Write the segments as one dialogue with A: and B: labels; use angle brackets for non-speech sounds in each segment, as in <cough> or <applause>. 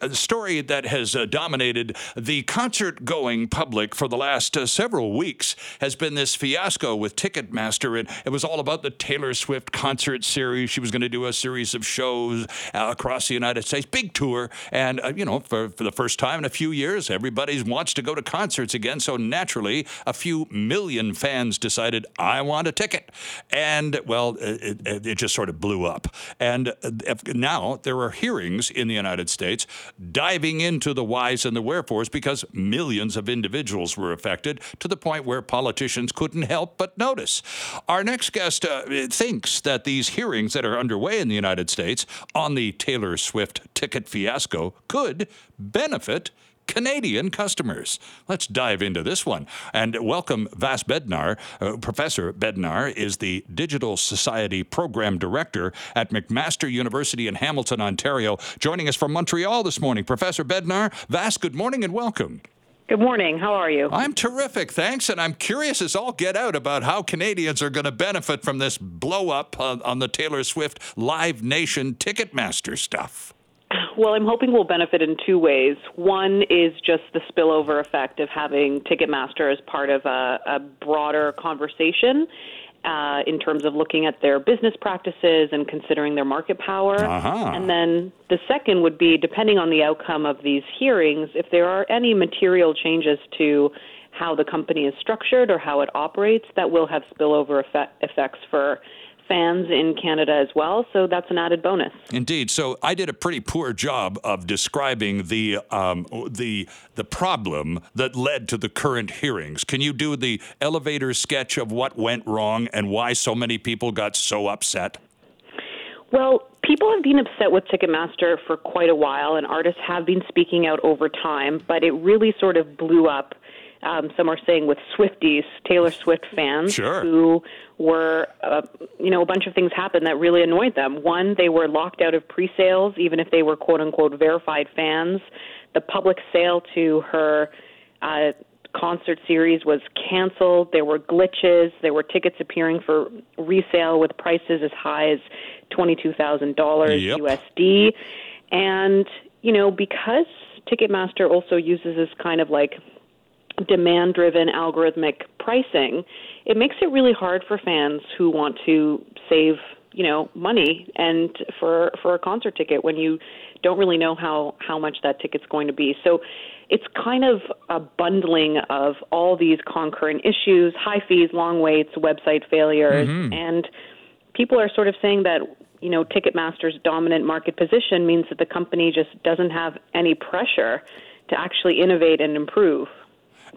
A: A story that has uh, dominated the concert going public for the last uh, several weeks has been this fiasco with Ticketmaster. And it was all about the Taylor Swift concert series. She was going to do a series of shows uh, across the United States, big tour. And, uh, you know, for, for the first time in a few years, everybody wants to go to concerts again. So naturally, a few million fans decided, I want a ticket. And, well, it, it, just sort of blew up. And uh, now there are hearings in the United States diving into the whys and the wherefores because millions of individuals were affected to the point where politicians couldn't help but notice. Our next guest uh, thinks that these hearings that are underway in the United States on the Taylor Swift ticket fiasco could benefit Canadian customers. Let's dive into this one and welcome Vass Bednar. Uh, Professor Bednar is the Digital Society Program Director at McMaster University in Hamilton, Ontario. Joining us from Montreal this morning, Professor Bednar. Vass, good morning and welcome.
B: Good morning. How are you?
A: I'm terrific, thanks. And I'm curious as all get out about how Canadians are going to benefit from this blow up uh, on the Taylor Swift Live Nation Ticketmaster stuff.
B: Well, I'm hoping we'll benefit in two ways. One is just the spillover effect of having Ticketmaster as part of a, a broader conversation. Uh, in terms of looking at their business practices and considering their market power.
A: Uh-huh.
B: And then the second would be depending on the outcome of these hearings, if there are any material changes to how the company is structured or how it operates, that will have spillover effect, effects for fans in Canada as well. So that's an added bonus.
A: Indeed. So I did a pretty poor job of describing the um, the the problem that led to the current hearings. Can you do the elevator sketch of what went wrong and why so many people got so upset?
B: Well, people have been upset with Ticketmaster for quite a while, and artists have been speaking out over time, but it really sort of blew up um, some are saying with Swifties, Taylor Swift fans,
A: sure.
B: who were, uh, you know, a bunch of things happened that really annoyed them. One, they were locked out of pre-sales, even if they were quote unquote verified fans. The public sale to her uh, concert series was canceled. There were glitches. There were tickets appearing for resale with prices as high as twenty-two thousand dollars
A: yep.
B: USD. And you know, because Ticketmaster also uses this kind of like demand driven algorithmic pricing, it makes it really hard for fans who want to save you know money and for for a concert ticket when you don't really know how how much that ticket's going to be so it's kind of a bundling of all these concurrent issues high fees long waits website failures
A: mm-hmm.
B: and people are sort of saying that you know ticketmaster's dominant market position means that the company just doesn't have any pressure to actually innovate and improve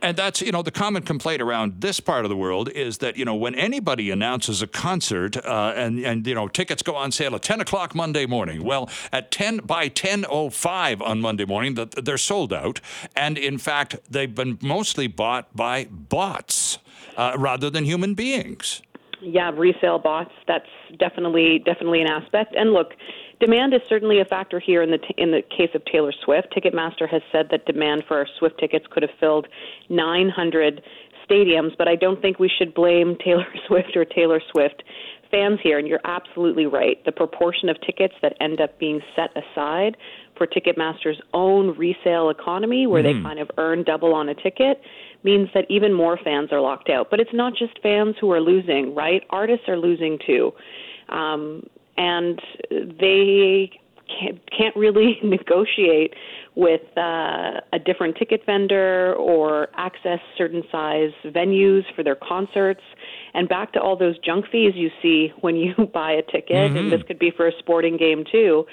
A: and that's, you know, the common complaint around this part of the world is that, you know, when anybody announces a concert uh, and, and, you know, tickets go on sale at 10 o'clock Monday morning, well, at 10 by 10.05 on Monday morning, they're sold out. And in fact, they've been mostly bought by bots uh, rather than human beings.
B: Yeah, resale bots. That's definitely definitely an aspect. And look, Demand is certainly a factor here in the t- in the case of Taylor Swift. Ticketmaster has said that demand for our Swift tickets could have filled 900 stadiums, but I don't think we should blame Taylor <laughs> Swift or Taylor Swift fans here. And you're absolutely right. The proportion of tickets that end up being set aside for Ticketmaster's own resale economy, where mm. they kind of earn double on a ticket, means that even more fans are locked out. But it's not just fans who are losing, right? Artists are losing too. Um, and they can't really <laughs> negotiate with uh, a different ticket vendor or access certain size venues for their concerts. And back to all those junk fees you see when you <laughs> buy a ticket,
A: mm-hmm.
B: and this could be for a sporting game too.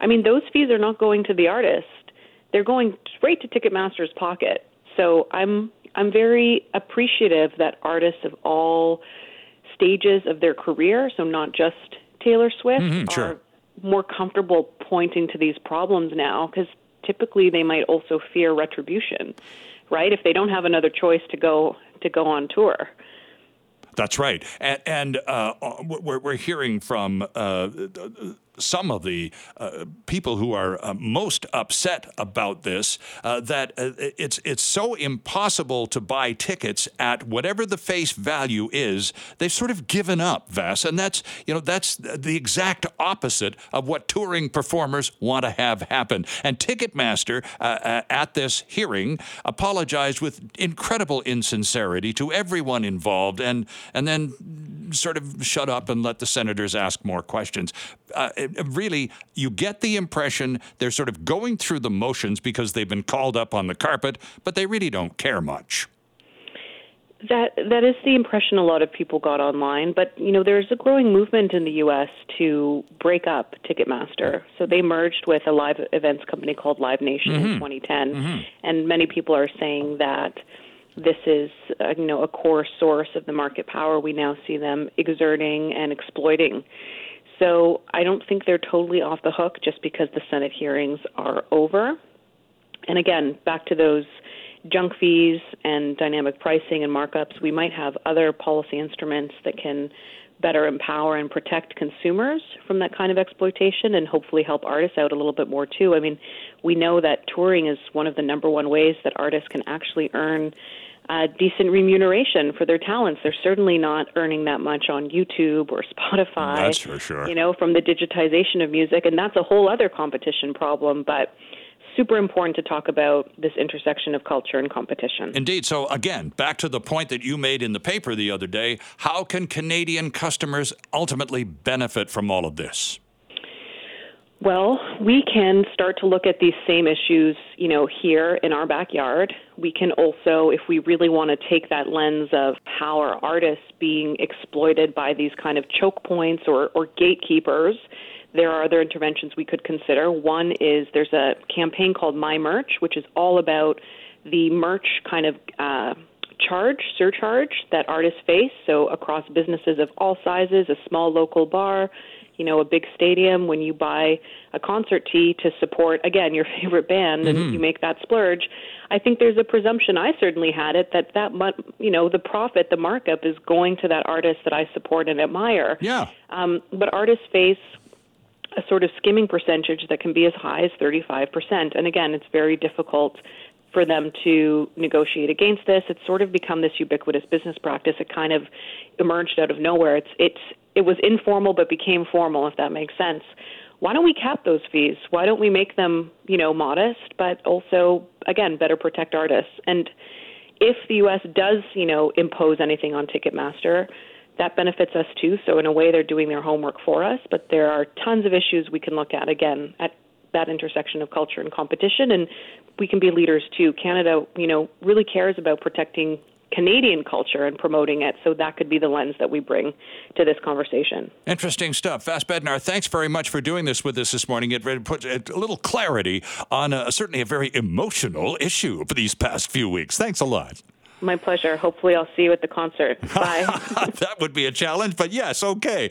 B: I mean, those fees are not going to the artist; they're going straight to Ticketmaster's pocket. So I'm I'm very appreciative that artists of all stages of their career, so not just Taylor Swift
A: mm-hmm, sure.
B: are more comfortable pointing to these problems now because typically they might also fear retribution, right? If they don't have another choice to go to go on tour.
A: That's right, and, and uh, we're, we're hearing from uh, some of the uh, people who are uh, most upset about this uh, that uh, it's it's so impossible to buy tickets at whatever the face value is. They've sort of given up, Vass, and that's you know that's the exact opposite of what touring performers want to have happen. And Ticketmaster uh, uh, at this hearing apologized with incredible insincerity to everyone involved, and and then sort of shut up and let the senators ask more questions. Uh, really, you get the impression they're sort of going through the motions because they've been called up on the carpet, but they really don't care much.
B: That that is the impression a lot of people got online, but you know there's a growing movement in the U.S. to break up Ticketmaster. So they merged with a live events company called Live Nation mm-hmm. in 2010, mm-hmm. and many people are saying that this is uh, you know a core source of the market power we now see them exerting and exploiting. So I don't think they're totally off the hook just because the Senate hearings are over. And again, back to those junk fees and dynamic pricing and markups, we might have other policy instruments that can better empower and protect consumers from that kind of exploitation and hopefully help artists out a little bit more too. I mean, we know that touring is one of the number one ways that artists can actually earn uh, decent remuneration for their talents. They're certainly not earning that much on YouTube or Spotify.
A: That's for sure.
B: You know, from the digitization of music, and that's a whole other competition problem. But super important to talk about this intersection of culture and competition.
A: Indeed. So, again, back to the point that you made in the paper the other day how can Canadian customers ultimately benefit from all of this?
B: Well, we can start to look at these same issues, you know, here in our backyard. We can also, if we really want to take that lens of how are artists being exploited by these kind of choke points or, or gatekeepers, there are other interventions we could consider. One is there's a campaign called My Merch, which is all about the merch kind of uh, charge, surcharge that artists face. So across businesses of all sizes, a small local bar, you know, a big stadium, when you buy a concert tee to support, again, your <laughs> favorite band and mm-hmm. you make that splurge, I think there's a presumption, I certainly had it, that that, you know, the profit, the markup is going to that artist that I support and admire.
A: Yeah.
B: Um, but artists face a sort of skimming percentage that can be as high as 35%. And again, it's very difficult for them to negotiate against this. It's sort of become this ubiquitous business practice. It kind of emerged out of nowhere. It's it's it was informal but became formal, if that makes sense. Why don't we cap those fees? Why don't we make them, you know, modest, but also again better protect artists? And if the U.S. does, you know, impose anything on Ticketmaster, that benefits us too. So in a way, they're doing their homework for us. But there are tons of issues we can look at again at that intersection of culture and competition, and we can be leaders too. Canada, you know, really cares about protecting Canadian culture and promoting it. So that could be the lens that we bring to this conversation.
A: Interesting stuff. Vass Bednar, thanks very much for doing this with us this morning. It put a little clarity on a, certainly a very emotional issue for these past few weeks. Thanks a lot.
B: My pleasure. Hopefully, I'll see you at the concert. <laughs> Bye.
A: that would be a challenge, but yes, okay.